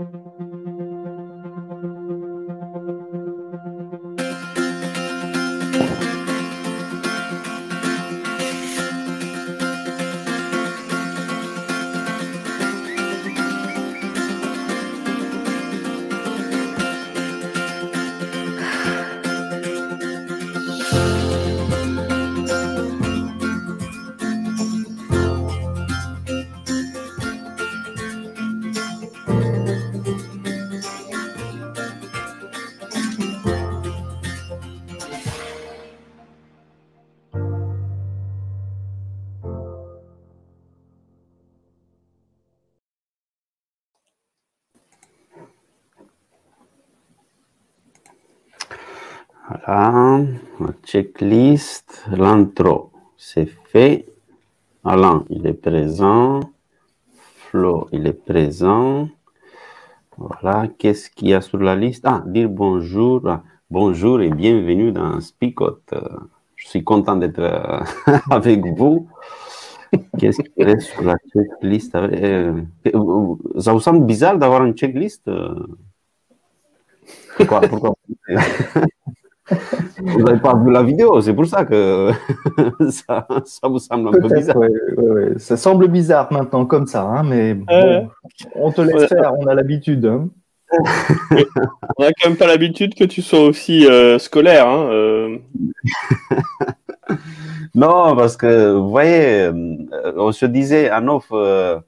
Música La checklist, l'intro, c'est fait. Alain, il est présent. Flo, il est présent. Voilà, qu'est-ce qu'il y a sur la liste? Ah, dire bonjour. Bonjour et bienvenue dans Spicot. Je suis content d'être euh, avec vous. Qu'est-ce qu'il reste sur la checklist? Euh, euh, Ça vous semble bizarre d'avoir une checklist pourquoi? Vous n'avez pas vu la vidéo, c'est pour ça que ça, ça vous semble un peu bizarre. ouais, ouais, ouais. Ça semble bizarre maintenant comme ça, hein, mais bon, on te laisse Ouais. faire, on a l'habitude. hein. On n'a quand même pas l'habitude que tu sois aussi euh, scolaire. Hein, euh. Non, parce que vous voyez, euh, on se disait à Nof, euh,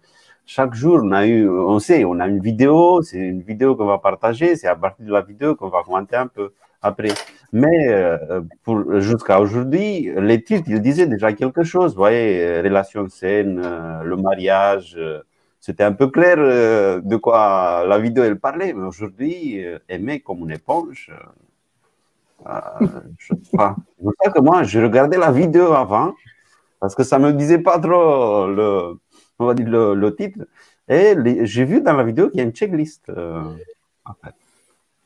chaque jour, on a eu, on sait, on a une vidéo, c'est une vidéo qu'on va partager, c'est à partir de la vidéo qu'on va commenter un peu après. Mais euh, pour jusqu'à aujourd'hui, les titres, ils disaient déjà quelque chose. Vous voyez, euh, relations saines, euh, le mariage, euh, c'était un peu clair de quoi la vidéo elle parlait. Mais aujourd'hui, aimer comme une éponge. je sais pas. C'est pour ça que moi, je regardais la vidéo avant, parce que ça me disait pas trop le, on va dire le, le titre. Et j'ai vu dans la vidéo qu'il y a une checklist. en fait.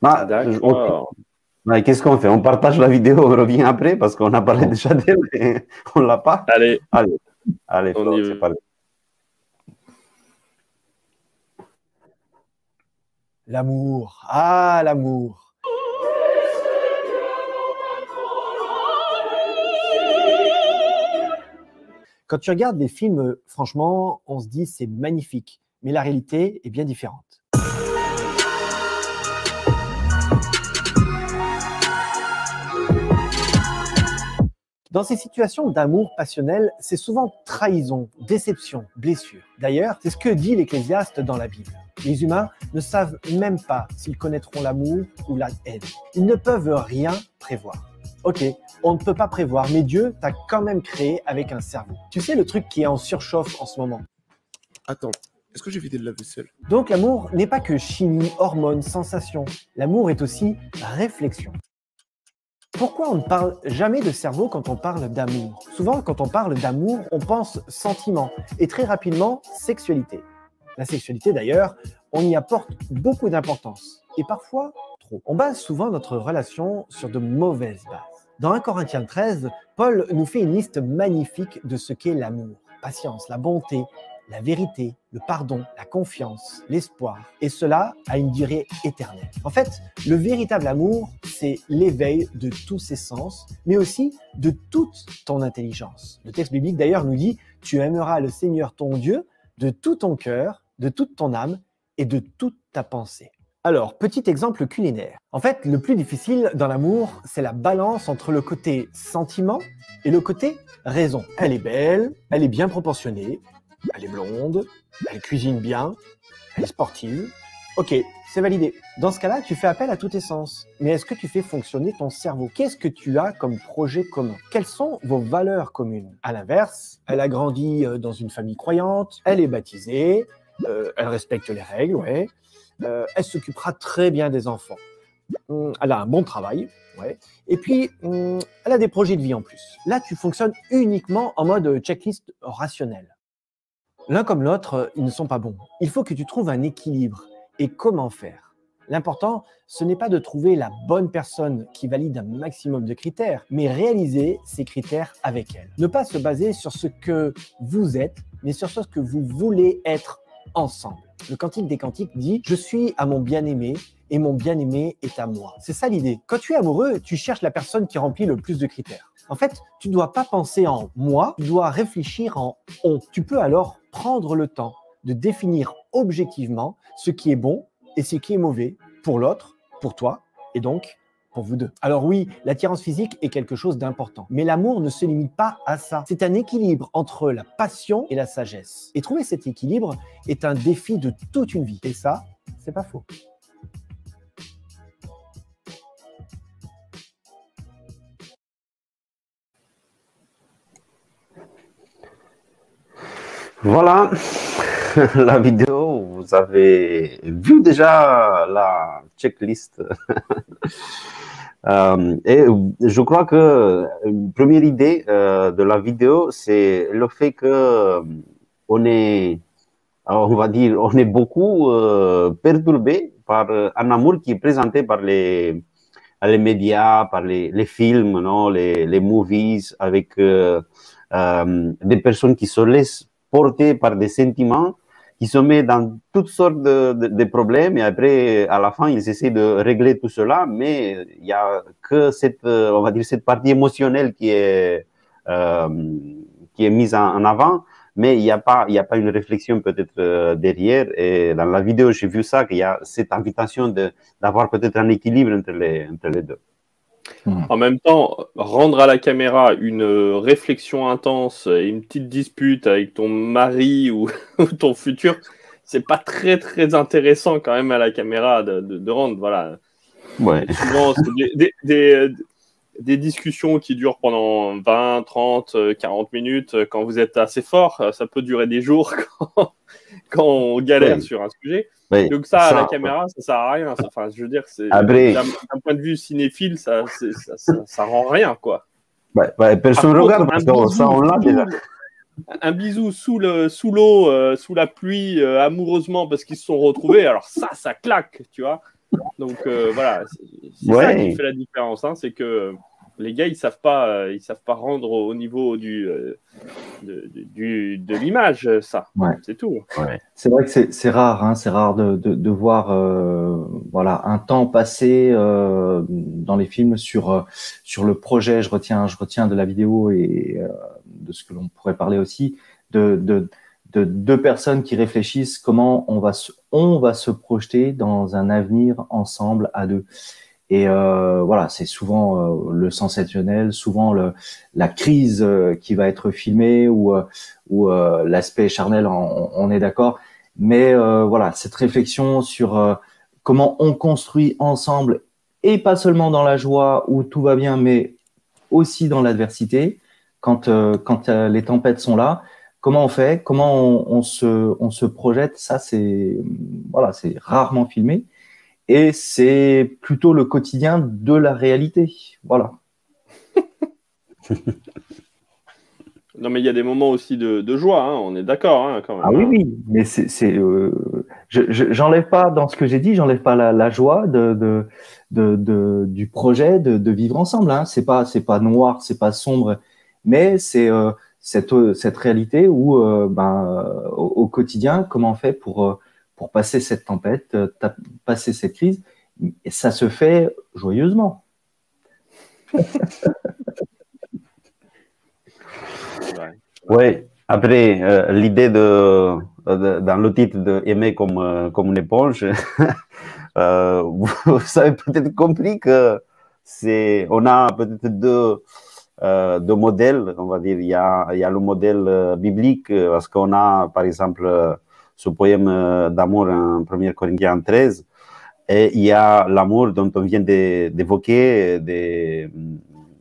D'accord. Qu'est-ce qu'on fait? On partage la vidéo, on revient après, parce qu'on a parlé déjà d'elle, mais on l'a pas. Allez, Allez, allez, On c'est va. parti. L'amour. Ah, l'amour. Quand tu regardes des films, euh, franchement, on se dit c'est magnifique. Mais la réalité est bien différente. Dans ces situations d'amour passionnel, c'est souvent trahison, déception, blessure. D'ailleurs, c'est ce que dit l'Ecclésiaste dans la Bible. Les humains ne savent même pas s'ils connaîtront l'amour ou la haine. Ils ne peuvent rien prévoir. Ok, on ne peut pas prévoir, mais Dieu t'a quand même créé avec un cerveau. Tu sais le truc qui est en surchauffe en ce moment. Attends, est-ce que j'ai vidé le lave-vaisselle Donc l'amour n'est pas que chimie, hormones, sensations. L'amour est aussi réflexion. Pourquoi on ne parle jamais de cerveau quand on parle d'amour? Souvent, quand on parle d'amour, on pense sentiment et très rapidement sexualité. La sexualité, d'ailleurs, on y apporte beaucoup d'importance et parfois trop. On base souvent notre relation sur de mauvaises bases. Dans 1 Corinthiens 13, Paul nous fait une liste magnifique de ce qu'est l'amour. Patience, la bonté, la vérité, le pardon, la confiance, l'espoir, et cela a une durée éternelle. En fait, le véritable amour, c'est l'éveil de tous ses sens, mais aussi de toute ton intelligence. Le texte biblique d'ailleurs nous dit, tu aimeras le Seigneur ton Dieu de tout ton cœur, de toute ton âme et de toute ta pensée. Alors, petit exemple culinaire. En fait, le plus difficile dans l'amour, c'est la balance entre le côté sentiment et le côté raison. Elle est belle, elle est bien proportionnée, elle est blonde, elle cuisine bien, elle est sportive. Ok, c'est validé. Dans ce cas-là, tu fais appel à tous tes sens. Mais est-ce que tu fais fonctionner ton cerveau? Qu'est-ce que tu as comme projet commun? Quelles sont vos valeurs communes? À l'inverse, elle a grandi euh, dans une famille croyante, elle est baptisée, euh, elle respecte les règles, ouais. Euh, elle s'occupera très bien des enfants. Hum, Elle a un bon travail, ouais. Et puis, hum, elle a des projets de vie en plus. Là, tu fonctionnes uniquement en mode checklist rationnel. L'un comme l'autre, ils ne sont pas bons. Il faut que tu trouves un équilibre. Et comment faire? L'important, ce n'est pas de trouver la bonne personne qui valide un maximum de critères, mais réaliser ces critères avec elle. Ne pas se baser sur ce que vous êtes, mais sur ce que vous voulez être ensemble. Le cantique des cantiques dit Je suis à mon bien-aimé et mon bien-aimé est à moi. C'est ça l'idée. Quand tu es amoureux, tu cherches la personne qui remplit le plus de critères. En fait, tu ne dois pas penser en moi, tu dois réfléchir en on. Tu peux alors prendre le temps de définir objectivement ce qui est bon et ce qui est mauvais pour l'autre, pour toi et donc pour vous deux. Alors oui, l'attirance physique est quelque chose d'important, mais l'amour ne se limite pas à ça. C'est un équilibre entre la passion et la sagesse. Et trouver cet équilibre est un défi de toute une vie. Et ça, c'est pas faux. Voilà la vidéo. Vous avez vu déjà la checklist. Euh, et je crois que une première idée euh, de la vidéo, c'est le fait que euh, on est, on va dire, on est beaucoup perturbé par un amour qui est présenté par les, médias, par les, films, les, les movies, avec des personnes qui se laissent porter par des sentiments qui se met dans toutes sortes de, problèmes et après, à la fin, ils essaient de régler tout cela, mais il n'y a que cette, on va dire, cette partie émotionnelle qui est, euh, qui est mise en, avant, mais il n'y a pas, a pas une réflexion peut-être euh, derrière. Et dans la vidéo, j'ai vu ça, qu'il y a cette invitation d'avoir peut-être un équilibre entre les, entre les deux. En même temps, rendre à la caméra une réflexion intense et une petite dispute avec ton mari ou, ton futur, c'est pas très très intéressant quand même à la caméra de, de, de rendre. Voilà. Ouais. Souvent, c'est des, des, des, des, discussions qui durent pendant 20, 30, 40 minutes. Quand vous êtes assez fort, ça peut durer des jours quand, quand on galère sur un sujet. Oui, Donc ça, à la caméra, ça sert à rien. Enfin, je veux dire, c'est d'un point de vue cinéphile, ça, ça, ça, ça rend rien, quoi. ouais, ouais, personne ne regarde parce que ça, on l'a sous- déjà. Un bisou sous le sous l'eau, euh, sous la pluie, euh, amoureusement parce qu'ils se sont retrouvés. Alors ça, ça claque, tu vois. Donc euh, voilà, c'est ça qui fait la différence, hein, c'est que les gars, ils savent pas, euh, ils savent pas rendre au niveau du euh, de, de- du de l'image, ça. Ouais. C'est tout. C'est vrai que c'est c'est rare, hein, c'est rare de, de, de voir euh, voilà un temps passé euh, dans les films sur sur le projet. Je retiens je retiens de la vidéo et euh, de ce que l'on pourrait parler aussi de, de de deux personnes qui réfléchissent comment on va se on va se projeter dans un avenir ensemble à deux. Et euh, voilà, c'est souvent euh, le sensationnel, souvent le, la crise euh, qui va être filmée ou ou l'aspect charnel, on, on est d'accord. Mais voilà, cette réflexion sur comment on construit ensemble, et pas seulement dans la joie où tout va bien, mais aussi dans l'adversité, quand, quand les tempêtes sont là, comment on fait, comment on, on se, on se projette, ça c'est voilà, c'est rarement filmé. Et c'est plutôt le quotidien de la réalité. Voilà. Non, mais il y a des moments aussi de, de joie, hein, on est d'accord, hein, quand même. Ah oui, oui, mais c'est, c'est, euh, je, je- j'enlève pas dans ce que j'ai dit, j'enlève pas la, la joie de, de, de, du projet de, de vivre ensemble. Hein. C'est pas, c'est pas noir, c'est pas sombre, mais c'est euh, cette, cette réalité où, euh, ben, euh, au, au quotidien, comment on fait pour, euh, pour passer cette tempête, passer cette crise, et ça se fait joyeusement. Ouais. Oui, après, euh, l'idée de, de- dans le titre de aimer comme, euh, comme une éponge, euh, vous, vous avez peut-être compris que c'est, on a peut-être deux, euh, deux modèles, on va dire. Il y a, il y a le modèle euh, biblique, euh, parce qu'on a, par exemple, ce poème d'amour en 1 Corinthiens 13, et il y a l'amour dont on vient de- d'évoquer, des,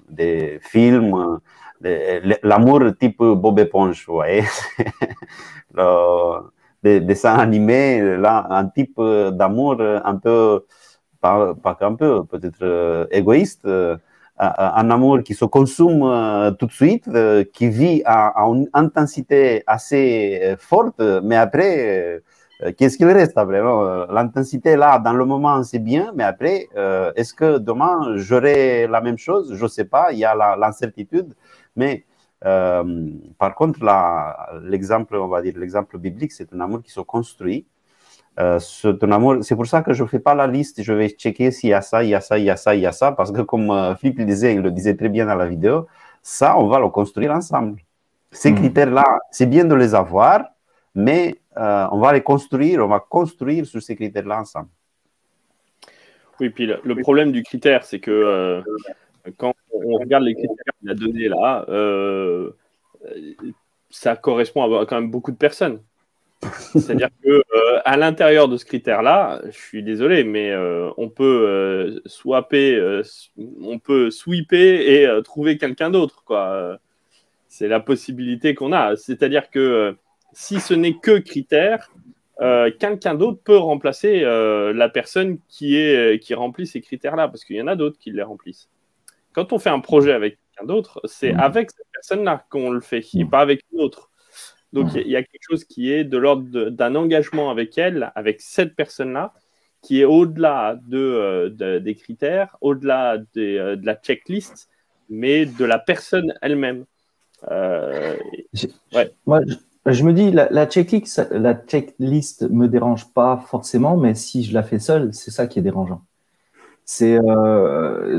des films, de- l'amour type Bob Éponge, vous voyez. Le- des dessins animés, là, un type d'amour un peu, pas, pas qu'un peu, peut-être égoïste, un amour qui se consomme euh, tout de suite, euh, qui vit à, une intensité assez euh, forte, mais après, qu'est-ce qu'il reste après non Euh, L'intensité là, dans le moment, c'est bien, mais après, est-ce que demain, j'aurai la même chose? Je ne sais pas, il y a l'incertitude, mais par contre, l'exemple, on va dire, l'exemple biblique, c'est un amour qui se construit. Euh, c'est un amour, c'est pour ça que je ne fais pas la liste, je vais checker s'il y a ça, il y a ça, il y a ça, il y a ça, parce que comme euh, Philippe le disait, il le disait très bien dans la vidéo, ça, on va le construire ensemble. Ces Mhm. critères-là, c'est bien de les avoir, mais euh, on va les construire, on va construire sur ces critères-là ensemble. Oui, puis le, le problème du critère, c'est que quand on regarde les critères qu'il a donnés là, ça correspond à quand même beaucoup de personnes. C'est-à-dire que euh, à l'intérieur de ce critère-là, je suis désolé, mais euh, on peut euh, swapper, euh, on peut sweeper et trouver quelqu'un d'autre, quoi. C'est la possibilité qu'on a. C'est-à-dire que si ce n'est que critère, quelqu'un d'autre peut remplacer la personne qui, est, qui remplit ces critères-là, parce qu'il y en a d'autres qui les remplissent. Quand on fait un projet avec quelqu'un d'autre, c'est Mhm. avec cette personne-là qu'on le fait, et pas avec une autre. Donc Mhm. il y, y a quelque chose qui est de l'ordre d'un engagement avec elle, avec cette personne-là, qui est au-delà de, euh, de- des critères, au-delà des, euh, de la checklist, mais de la personne elle-même. Euh, Moi, je, je me dis, la, la checklist, la checklist me dérange pas forcément, mais si je la fais seule, c'est ça qui est dérangeant. C'est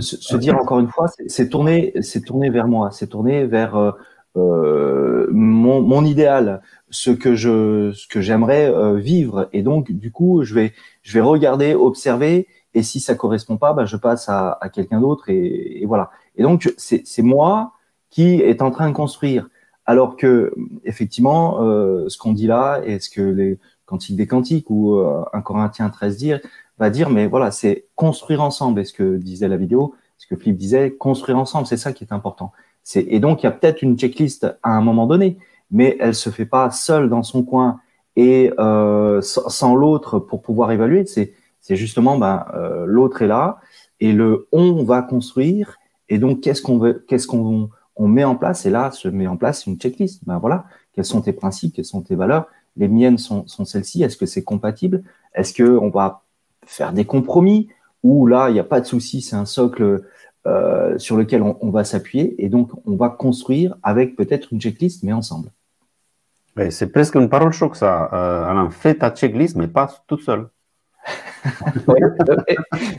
se, se dire encore une fois, c'est- tourner, c'est tourner vers moi, c'est tourner vers mon, mon idéal, ce que je, ce que j'aimerais euh, vivre. Et donc, du coup, je vais, je vais regarder, observer, et si ça correspond pas, bah, je passe à, quelqu'un d'autre, et, voilà. Et donc, c'est moi qui est en train de construire. Alors que, effectivement, euh, ce qu'on dit là, et ce que les cantiques des cantiques ou euh, un Corinthien 13 dire, va dire, mais voilà, c'est construire ensemble. Et ce que disait la vidéo, ce que Philippe disait, construire ensemble, c'est ça qui est important. Et donc, il y a peut-être une checklist à un moment donné, mais elle se fait pas seule dans son coin et euh, sans, l'autre pour pouvoir évaluer. C'est justement, ben, euh, l'autre est là et le on va construire. Et donc, qu'est-ce qu'on met en place? Et là, se met en place une checklist. Ben voilà, quels sont tes principes, quelles sont tes valeurs? Les miennes sont, sont celles-ci. Est-ce que c'est compatible? Est-ce que on va faire des compromis? Ou là, il n'y a pas de souci, c'est un socle euh, sur lequel on, on va s'appuyer et donc on va construire avec peut-être une checklist, mais ensemble. Ouais, C'est presque une parole choc, ça. Euh, Alain, fais ta checklist, mais pas toute seule.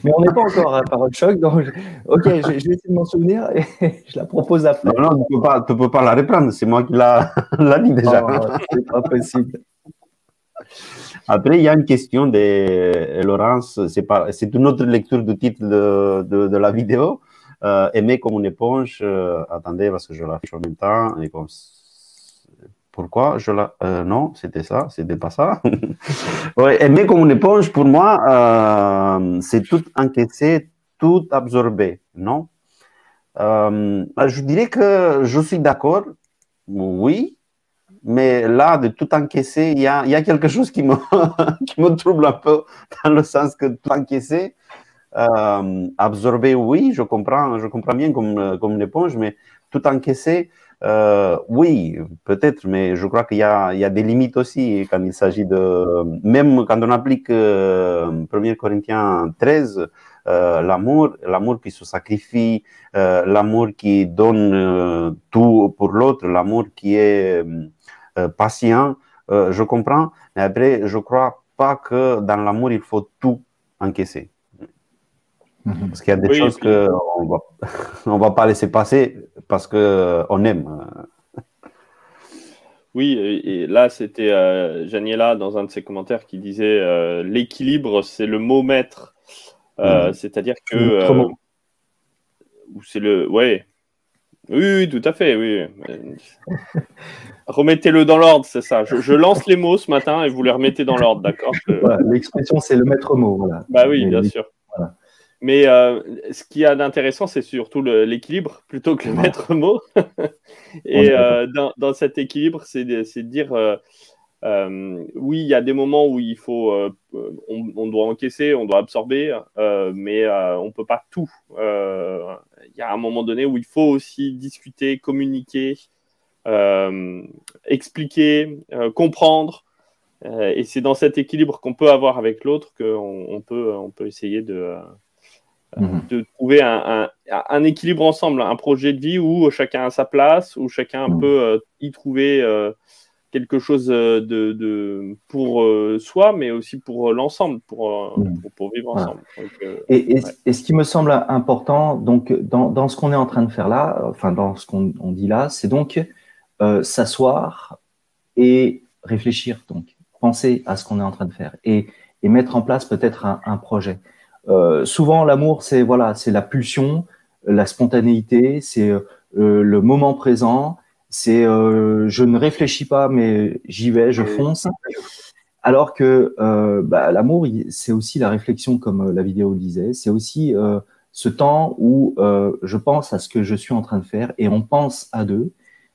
Mais on n'est pas encore à parole choc, donc je- ok, je, je vais essayer de m'en souvenir et je la propose après. Non, non, tu ne peux, pas- tu peux pas la reprendre, c'est moi qui l'a l'a dit déjà. Oh, c'est pas possible. Après, il y a une question de Laurence, c'est pas- c'est une autre lecture du titre de, de, de la vidéo. Euh, aimer comme une éponge. euh, attendez, parce que je l'affiche en même temps. Et comme... Pourquoi je la... euh, non, c'était ça, c'était pas ça. ouais, aimer comme une éponge, pour moi, euh, c'est tout encaisser, tout absorber, non? Euh, Je dirais que je suis d'accord, oui, mais là, de tout encaisser, il y a, y a quelque chose qui me, qui me trouble un peu, dans le sens que tout encaisser, euh, absorber, oui, je comprends, je comprends bien comme, comme une éponge, mais tout encaisser, euh, oui, peut-être, mais je crois qu'il y y a des limites aussi quand il s'agit de. Même quand on applique euh, 1 Corinthiens 13, euh, l'amour, l'amour qui se sacrifie, euh, l'amour qui donne euh, tout pour l'autre, l'amour qui est euh, patient, euh, je comprends, mais après, je crois pas que dans l'amour, il faut tout encaisser. Mhm. Parce qu'il y a des Oui, choses puis- qu'on va, on va pas laisser passer parce que on aime. Oui, et, là, c'était euh, Janiela dans un de ses commentaires qui disait euh, l'équilibre, c'est le mot maître. Euh, Mhm. C'est-à-dire que. Euh, c'est le. Ouais. Oui, oui, tout à fait, oui. Euh, Remettez-le dans l'ordre, c'est ça. Je, je lance les mots ce matin et vous les remettez dans l'ordre, d'accord Voilà, L'expression, c'est le maître mot. Voilà. Bah oui, bien sûr. Mais euh, ce qu'il y a d'intéressant, c'est surtout l'équilibre plutôt que le maître mot. Et euh, dans, dans cet équilibre, c'est de, dire euh, oui, il y a des moments où il faut, on, on doit encaisser, on doit absorber, mais on peut pas tout. Il y a un moment donné où il faut aussi discuter, communiquer, expliquer, comprendre. Et c'est dans cet équilibre qu'on peut avoir avec l'autre qu'on on peut, on peut essayer de, euh, Mhm. de trouver un, un- un équilibre ensemble, un projet de vie où chacun a sa place, où chacun Mhm. peut euh, y trouver euh, quelque chose de, de- pour euh, soi, mais aussi pour l'ensemble, pour, Mhm. pour, pour vivre Voilà. ensemble. Donc, Et, et- Ouais. et ce qui me semble important, donc dans, dans ce qu'on est en train de faire là, enfin dans ce qu'on on dit là, c'est donc s'asseoir et réfléchir, donc penser à ce qu'on est en train de faire et, et mettre en place peut-être un, un projet. Euh, souvent, l'amour, c'est voilà, c'est la pulsion, la spontanéité, c'est euh, le moment présent, c'est euh, je ne réfléchis pas, mais j'y vais, je fonce. Alors que euh, bah, l'amour, c'est aussi la réflexion, comme euh, la vidéo le disait. C'est aussi euh, ce temps où euh, je pense à ce que je suis en train de faire et on pense à deux.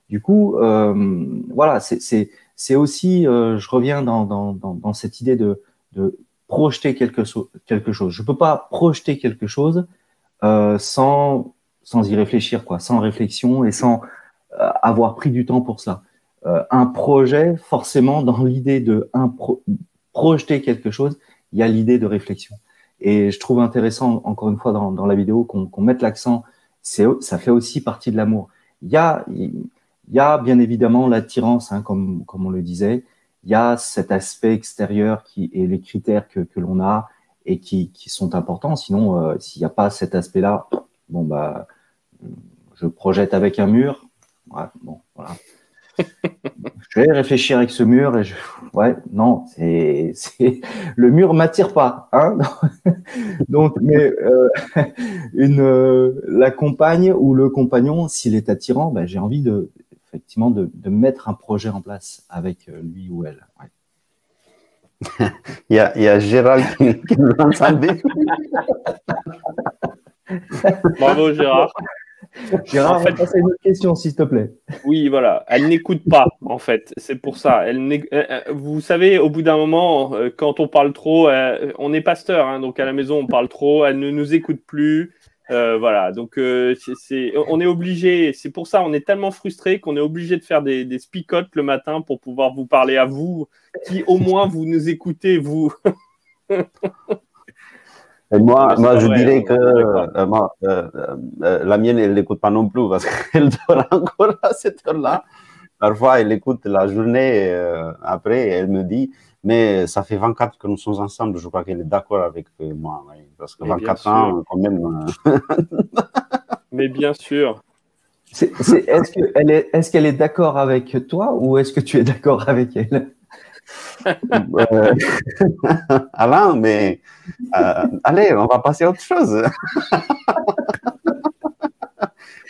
Du coup, euh, voilà, c'est- aussi, euh, je reviens dans, cette idée de projeter quelque, so- quelque chose. Je peux pas projeter quelque chose euh, sans, sans y réfléchir, quoi, sans réflexion et sans euh, avoir pris du temps pour ça. Euh, un projet, forcément, dans l'idée de projeter quelque chose, il y a l'idée de réflexion. Et je trouve intéressant, encore une fois, dans, dans la vidéo, qu'on mette l'accent. Ça fait aussi partie de l'amour. Il y a, y a bien évidemment l'attirance, hein, comme, comme on le disait. Il y a cet aspect extérieur qui et les critères que, que l'on a et qui, qui sont importants. Sinon, euh, s'il n'y a pas cet aspect-là, bon bah, je projette avec un mur. Ouais, bon, voilà. je vais réfléchir avec ce mur et je, ouais, non, c'est, c'est, le mur m'attire pas, hein. Donc, mais euh, une, euh, la compagne ou le compagnon, s'il est attirant, ben, j'ai envie de, effectivement, de, de mettre un projet en place avec euh, lui ou elle. Ouais. Il y a, il y a Gérald qui, qui nous lance un défi. Bravo Gérard. Gérard, En fait- passer une autre question, s'il te plaît. Oui, voilà, elle n'écoute pas, en fait. C'est pour ça. Elle euh, euh, vous savez, au bout d'un moment, quand on parle trop, on est pasteur, hein, donc à la maison, on parle trop, elle ne nous écoute plus. Euh, voilà, donc euh, on est obligé, c'est pour ça, on est tellement frustré qu'on est obligé de faire des, des spicotes le matin pour pouvoir vous parler à vous, qui au moins vous nous écoutez, vous. Et moi, moi je vrai, dirais que euh, moi, euh, euh, la mienne, elle n'écoute pas non plus parce qu'elle dort encore à cette heure-là. Parfois, elle écoute la journée après et elle me dit Mais ça fait 24 que nous sommes ensemble, je crois qu'elle est d'accord avec euh, moi. oui. parce que Mais bien 24 ans, quand même. euh, Mais bien sûr. Est-ce qu'elle est, d'accord avec toi ou est-ce que tu es d'accord avec elle? Euh, Alain, mais euh, allez, on va passer à autre chose.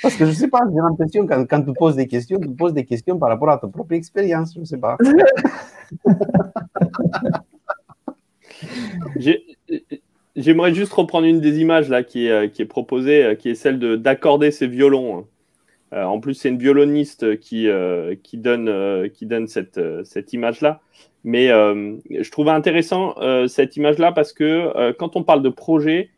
Parce que je ne sais pas, j'ai l'impression que quand, quand tu poses des questions, tu poses des questions par rapport à ta propre expérience, je ne sais pas. J'ai- J'aimerais juste reprendre une des images là qui est, euh, qui est proposée, euh, qui est celle de d'accorder ses violons. hein. Euh, en plus, c'est une violoniste qui, qui donne, qui donne cette, cette image-là. Mais je trouvais intéressant cette image-là parce que quand on parle de projet,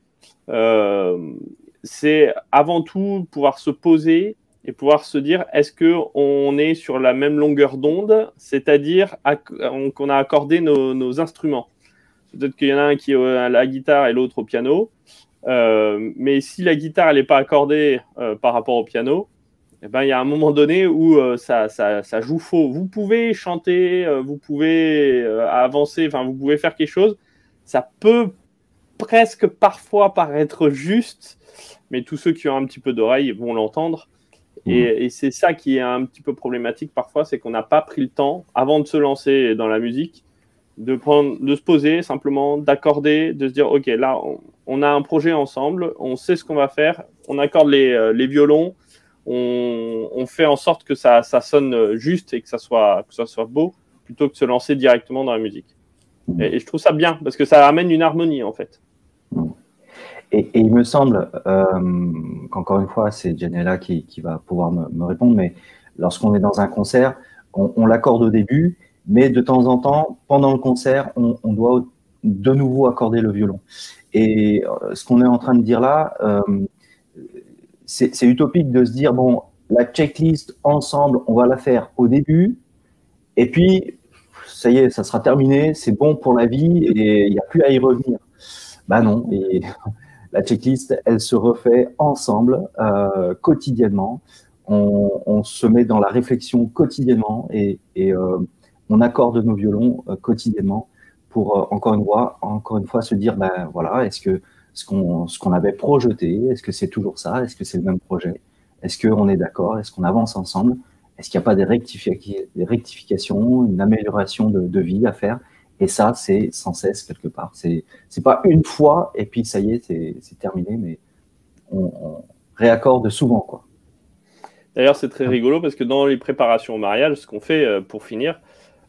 c'est avant tout pouvoir se poser et pouvoir se dire est-ce que on est sur la même longueur d'onde, c'est-à-dire qu'on a accordé nos, instruments. Peut-être qu'il y en a un qui est à la guitare et l'autre au piano. Euh, mais si la guitare n'est pas accordée euh, par rapport au piano, eh ben, il y a un moment donné où euh, ça, ça, ça joue faux. Vous pouvez chanter, euh, vous pouvez euh, avancer, enfin vous pouvez faire quelque chose. Ça peut presque parfois paraître juste, mais tous ceux qui ont un petit peu d'oreille vont l'entendre. Et, et c'est ça qui est un petit peu problématique parfois, c'est qu'on n'a pas pris le temps, avant de se lancer dans la musique, de, prendre, de se poser simplement, d'accorder, de se dire, OK, là, on, on a un projet ensemble, on sait ce qu'on va faire, on accorde les, euh, les violons, on, on fait en sorte que ça, ça sonne juste et que ça, soit, que ça soit beau, plutôt que de se lancer directement dans la musique. Et, et je trouve ça bien, parce que ça amène une harmonie, en fait. Et, il me semble euh, qu'encore une fois, c'est Janella qui, va pouvoir me, répondre, mais lorsqu'on est dans un concert, on, l'accorde au début, mais de temps en temps, pendant le concert, on, doit de nouveau accorder le violon. Et euh, ce qu'on est en train de dire là, euh, c'est utopique de se dire, bon, la checklist ensemble, on va la faire au début, et puis, ça y est, ça sera terminé, c'est bon pour la vie, et il n'y a plus à y revenir. Bah non, la checklist, elle se refait ensemble, euh, quotidiennement. On, se met dans la réflexion quotidiennement et, euh, on accorde nos violons euh, quotidiennement pour encore une fois, encore une fois, se dire, ben voilà, est-ce que ce qu'on avait projeté, est-ce que c'est toujours ça, est-ce que c'est le même projet, est-ce qu'on est d'accord, est-ce qu'on avance ensemble, est-ce qu'il n'y a pas des, rectifications, une amélioration de vie à faire? Et ça, c'est sans cesse quelque part. C'est c'est pas une fois et puis ça y est, c'est terminé, mais on, on, réaccorde souvent quoi. D'ailleurs, c'est très rigolo parce que dans les préparations au mariage, ce qu'on fait euh, pour finir,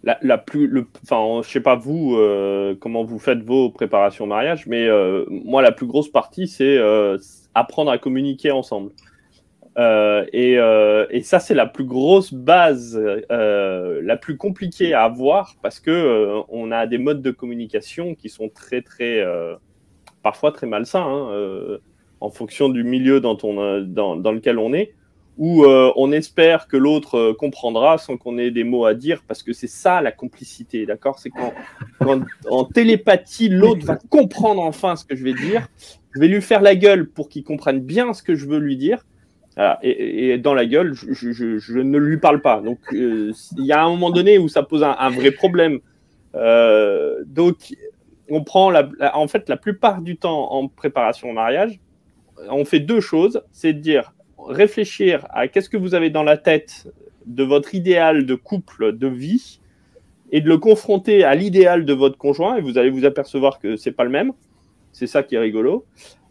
la, la, plus, le, enfin, je sais pas vous euh, comment vous faites vos préparations au mariage, mais euh, moi, la plus grosse partie, c'est euh, apprendre à communiquer ensemble. Euh, et, euh, et, ça, c'est la plus grosse base, euh, la plus compliquée à avoir parce que on a des modes de communication qui sont très, très, parfois très malsains hein, en fonction du milieu dans, lequel on est où on espère que l'autre comprendra sans qu'on ait des mots à dire, parce que c'est ça la complicité, d'accord? C'est quand, en télépathie, l'autre va comprendre enfin ce que je vais dire, je vais lui faire la gueule pour qu'il comprenne bien ce que je veux lui dire, Et, dans la gueule, je, ne lui parle pas. Donc, euh, il y a un moment donné où ça pose un, vrai problème. Euh, donc, on prend la, la, en fait la plupart du temps en préparation au mariage, on fait deux choses. C'est de dire, réfléchir à qu'est-ce que vous avez dans la tête de votre idéal de couple, de vie, et de le confronter à l'idéal de votre conjoint. Et vous allez vous apercevoir que c'est pas le même. C'est ça qui est rigolo.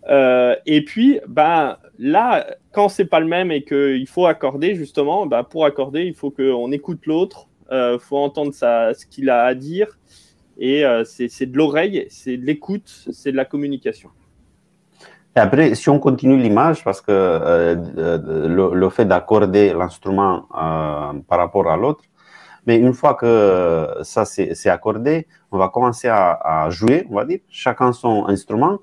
Euh, et puis, ben, là, quand c'est pas le même et qu'il faut accorder, justement, ben, pour accorder, il faut qu'on écoute l'autre, il euh, faut entendre sa, ce qu'il a à dire. Et euh, c'est de l'oreille, c'est de l'écoute, c'est de la communication. Et après, si on continue l'image, parce que euh, le, le, fait d'accorder l'instrument par rapport à l'autre, mais une fois que ça c'est accordé, on va commencer à, à jouer, on va dire, chacun son instrument.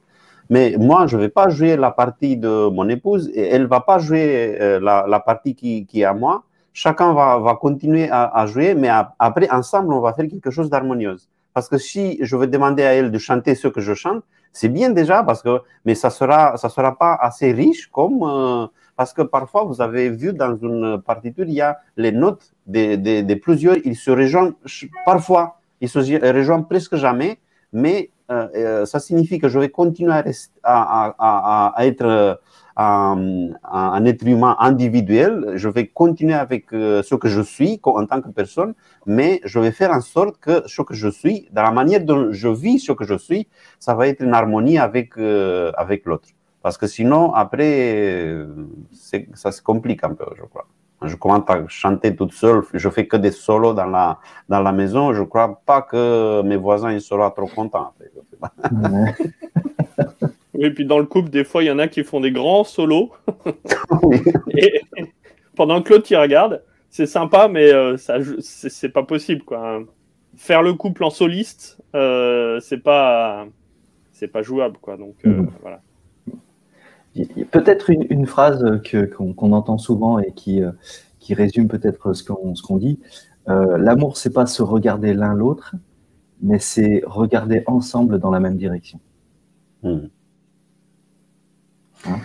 Mais moi, je ne vais pas jouer la partie de mon épouse et elle ne va pas jouer euh, la, partie qui, est à moi. Chacun va, continuer à, jouer, mais après, ensemble, on va faire quelque chose d'harmonieuse. Parce que si je vais demander à elle de chanter ce que je chante, c'est bien déjà, parce que, mais ça sera, ça sera pas assez riche comme, euh, parce que parfois, vous avez vu dans une partiture, il y a les notes de, de, de plusieurs, ils se rejoignent parfois, ils se rejoignent presque jamais, mais ça signifie que je vais continuer à, être un, un, être humain individuel. Je vais continuer avec euh, ce que je suis en tant que personne, mais je vais faire en sorte que ce que je suis, dans la manière dont je vis ce que je suis, ça va être une harmonie avec, avec l'autre. Parce que sinon, après, ça se complique un peu, je crois je commence à chanter toute seule, je fais que des solos dans la, dans la maison, je crois pas que mes voisins ils seront trop contents. Et puis dans le couple, des fois, il y en a qui font des grands solos. et pendant que l'autre il regarde, c'est sympa, mais euh, ça, c'est pas possible. Quoi. Faire le couple en soliste, euh, c'est pas, c'est pas jouable. Quoi. Donc euh, mmh. voilà. Peut-être une, une, phrase qu'on qu entend souvent et qui, euh, qui résume peut-être ce qu'on qu dit. Euh, L'amour, c'est pas se regarder l'un l'autre, mais c'est regarder ensemble dans la même direction. Mmh. Hein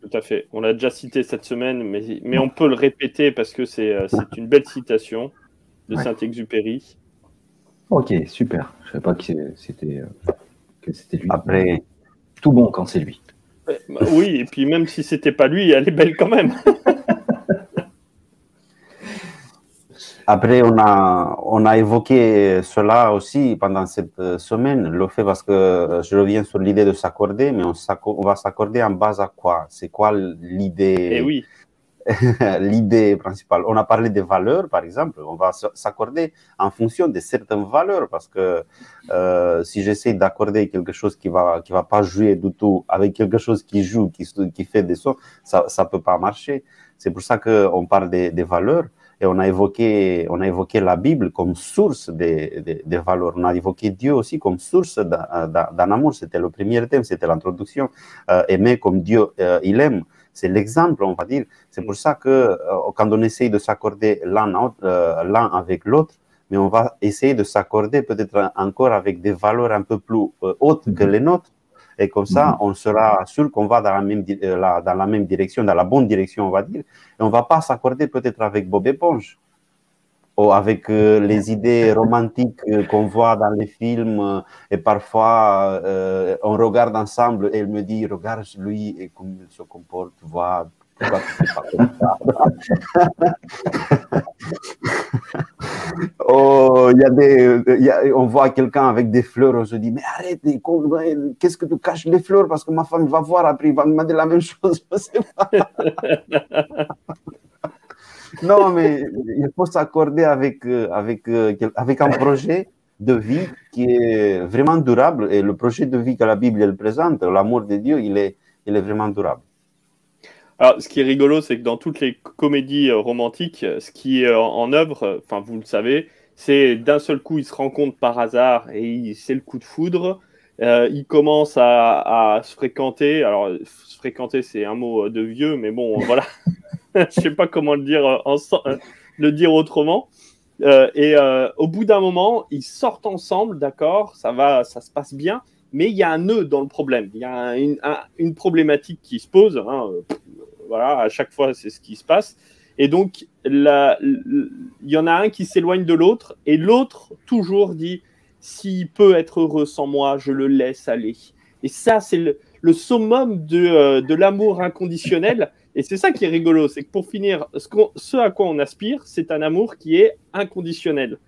Tout à fait. On l'a déjà cité cette semaine, mais, mais on peut le répéter parce que c'est euh, une belle citation de ouais. Saint-Exupéry. Ok, super. Je ne savais pas que c'était que c'était lui. Après, tout bon quand c'est lui. Bah, oui, et puis même si c'était pas lui, elle est belle quand même. Après, on a, on a évoqué cela aussi pendant cette semaine, le fait parce que je reviens sur l'idée de s'accorder, mais on, on va s'accorder en base à quoi? C'est quoi l'idée? Eh oui. l'idée principale. On a parlé des valeurs, par exemple. On va s'accorder en fonction de certaines valeurs, parce que euh, si j'essaie d'accorder quelque chose qui va qui va pas jouer du tout avec quelque chose qui joue, qui, qui fait des sons, ça ça peut pas marcher. C'est pour ça que on parle des, des valeurs et on a évoqué on a évoqué la Bible comme source des, des, des valeurs. On a évoqué Dieu aussi comme source d'un amour. C'était le premier thème, c'était l'introduction. Euh, aimer comme Dieu euh, il aime c'est l'exemple, on va dire. C'est pour ça que euh, quand on essaye de s'accorder l'un avec l'autre, mais on va essayer de s'accorder peut-être encore avec des valeurs un peu plus hautes que les nôtres. Et comme ça, on sera sûr qu'on va dans la, même, di- euh, la- dans la même direction, dans la bonne direction, on va dire. Et on va pas s'accorder peut-être avec Bob Éponge ou avec euh, les idées romantiques euh, qu'on voit dans les films. euh, et parfois, on regarde ensemble et elle me dit, regarde lui et comment il se comporte, vois. Oh, y a des, on voit quelqu'un avec des fleurs, on se dit, mais arrête, qu'est-ce que tu caches les fleurs? Parce que ma femme va voir après, il va me demander la même chose. Non, mais il faut s'accorder avec, euh, euh, avec un projet de vie qui est vraiment durable. Et le projet de vie que la Bible présente, l'amour de Dieu, il est vraiment durable. Alors, ce qui est rigolo, c'est que dans toutes les comédies euh, romantiques, euh, ce qui est en, en œuvre, euh, enfin, vous le savez, c'est d'un seul coup, ils se rencontrent par hasard et c'est le coup de foudre. Euh, ils commencent à, se fréquenter. Alors, euh, se fréquenter, c'est un mot euh, de vieux, mais bon, voilà. Je sais pas comment le dire, euh, euh, autrement. Euh, et euh, au bout d'un moment, ils sortent ensemble, d'accord, ça va, ça se passe bien, mais il y a un nœud dans le problème. Il y a un- une, un- une problématique qui se pose. hein, voilà, à chaque fois, c'est ce qui se passe. Et donc, il y en a un qui s'éloigne de l'autre, et l'autre toujours dit s'il peut être heureux sans moi, je le laisse aller. Et ça, c'est le, summum de, euh, de l'amour inconditionnel. Et c'est ça qui est rigolo, c'est que pour finir, ce à quoi on aspire, c'est un amour qui est inconditionnel.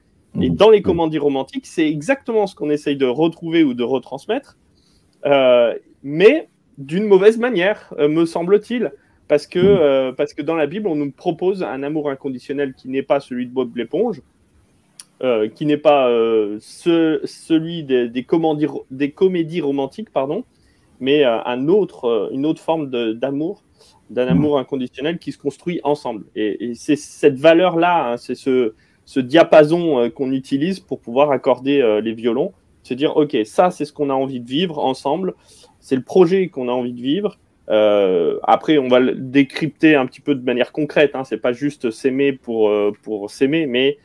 Et dans les commandies romantiques, c'est exactement ce qu'on essaye de retrouver ou de retransmettre, euh, mais d'une mauvaise manière, euh, me semble-t-il. Parce que, euh, parce que dans la Bible, on nous propose un amour inconditionnel qui n'est pas celui de Bob l'éponge, euh, qui n'est pas ce- celui des, des, commandis- des comédies romantiques, pardon, mais un autre, une autre forme d'amour, d'un amour inconditionnel qui se construit ensemble. Et, et c'est cette valeur-là, hein, c'est ce, ce diapason euh, qu'on utilise pour pouvoir accorder euh, les violons, se dire, OK, ça, c'est ce qu'on a envie de vivre ensemble, c'est le projet qu'on a envie de vivre. Euh, après, on va le décrypter un petit peu de manière concrète. Hein. C'est pas juste s'aimer pour, pour s'aimer, mais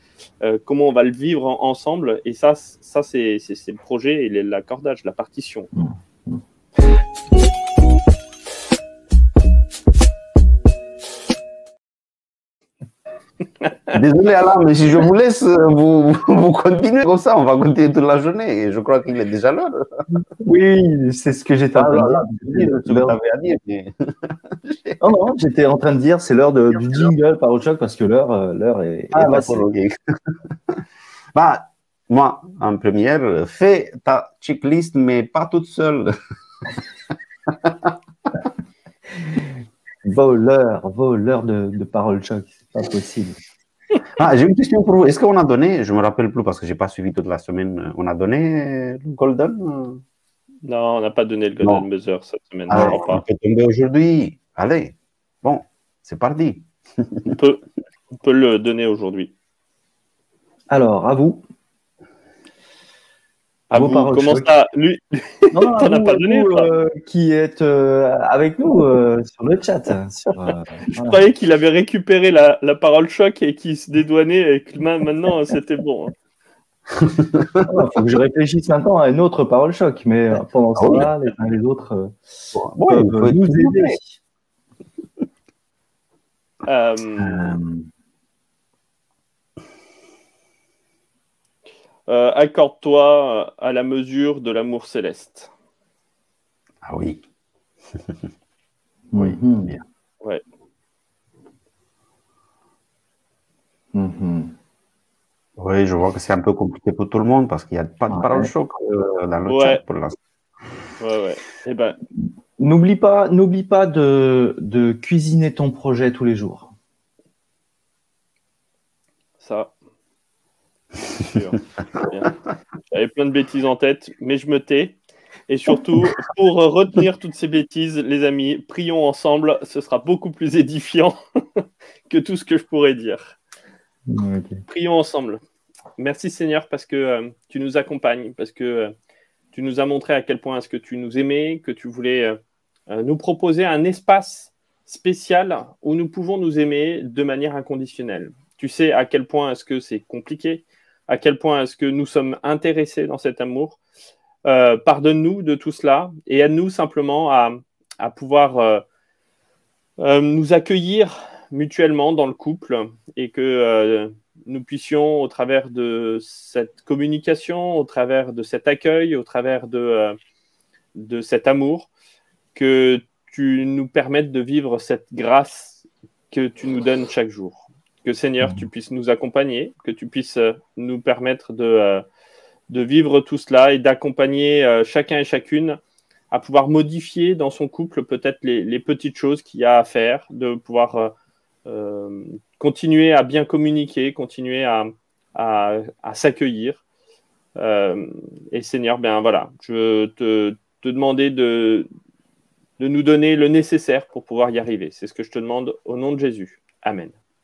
comment on va le vivre en- ensemble. Et ça, ça c'est le projet et l'accordage, la partition. Désolé Alain, mais si je vous laisse, euh, vous, vous continuez comme ça, on va continuer toute la journée. Et je crois qu'il est déjà l'heure. Oui, c'est ce que j'étais en train de dire. Tu à dire, mais- Non, non, j'étais en train de dire, c'est l'heure du jingle par choc parce que l'heure, euh, l'heure est, Ah, est ok. bah, moi, en première, fais ta checklist, mais pas toute seule. Voleur, voleur de, de parole choc, c'est pas possible. Ah, j'ai une question pour vous. Est-ce qu'on a donné, je me rappelle plus parce que j'ai pas suivi toute la semaine, on a donné le Golden euh, Non, on n'a pas donné le Non. Golden Buzzer cette semaine. je crois on peut tomber aujourd'hui. Allez, bon, c'est parti. On peut, on peut le donner aujourd'hui. Alors, à vous. À Vos vous, paroles comment choc. ça Lui, Non, non, à T'en as vous, pas donné, vous, euh, qui êtes euh, avec nous euh, sur le chat. hein, sur, euh, je voilà. croyais qu'il avait récupéré la, la parole choc et qu'il se dédouanait et que ma- maintenant c'était bon. hein. Il faut que je réfléchisse maintenant à une autre parole choc, mais euh, pendant ce Ah oui. temps-là, les uns et les autres euh, Bon, il peuvent nous aider. Euh, Accorde-toi euh, à la mesure de l'amour céleste. Ah oui. oui, bien. Ouais. Mhm. Oui, je vois que c'est un peu compliqué pour tout le monde parce qu'il n'y a pas de Ouais. parole choc euh, dans le Ouais. chat pour l'instant. Ouais, ouais. Eh ben, N'oublie pas, n'oublie pas de, de cuisiner ton projet tous les jours. ça. Sûr. J'avais plein de bêtises en tête, mais je me tais. Et surtout, pour retenir toutes ces bêtises, les amis, prions ensemble. Ce sera beaucoup plus édifiant que tout ce que je pourrais dire. Prions ensemble. Merci Seigneur parce que euh, tu nous accompagnes, parce que euh, tu nous as montré à quel point est-ce que tu nous aimais, que tu voulais euh, nous proposer un espace spécial où nous pouvons nous aimer de manière inconditionnelle. Tu sais à quel point est-ce que c'est compliqué, à quel point est-ce que nous sommes intéressés dans cet amour. Euh, pardonne-nous de tout cela et aide-nous simplement à, pouvoir euh, euh, nous accueillir mutuellement dans le couple et que nous puissions, au travers de cette communication, au travers de cet accueil, au travers de, de cet amour, que tu nous permettes de vivre cette grâce que tu nous donnes chaque jour. Que Seigneur, tu puisses nous accompagner, que tu puisses nous permettre de de vivre tout cela et d'accompagner euh, chacun et chacune à pouvoir modifier dans son couple peut-être les, petites choses qu'il y a à faire, de pouvoir euh, euh, continuer à bien communiquer, continuer à, s'accueillir. et Seigneur, ben voilà, je te, te demander de, de nous donner le nécessaire pour pouvoir y arriver. C'est ce que je te demande au nom de Jésus. Amen.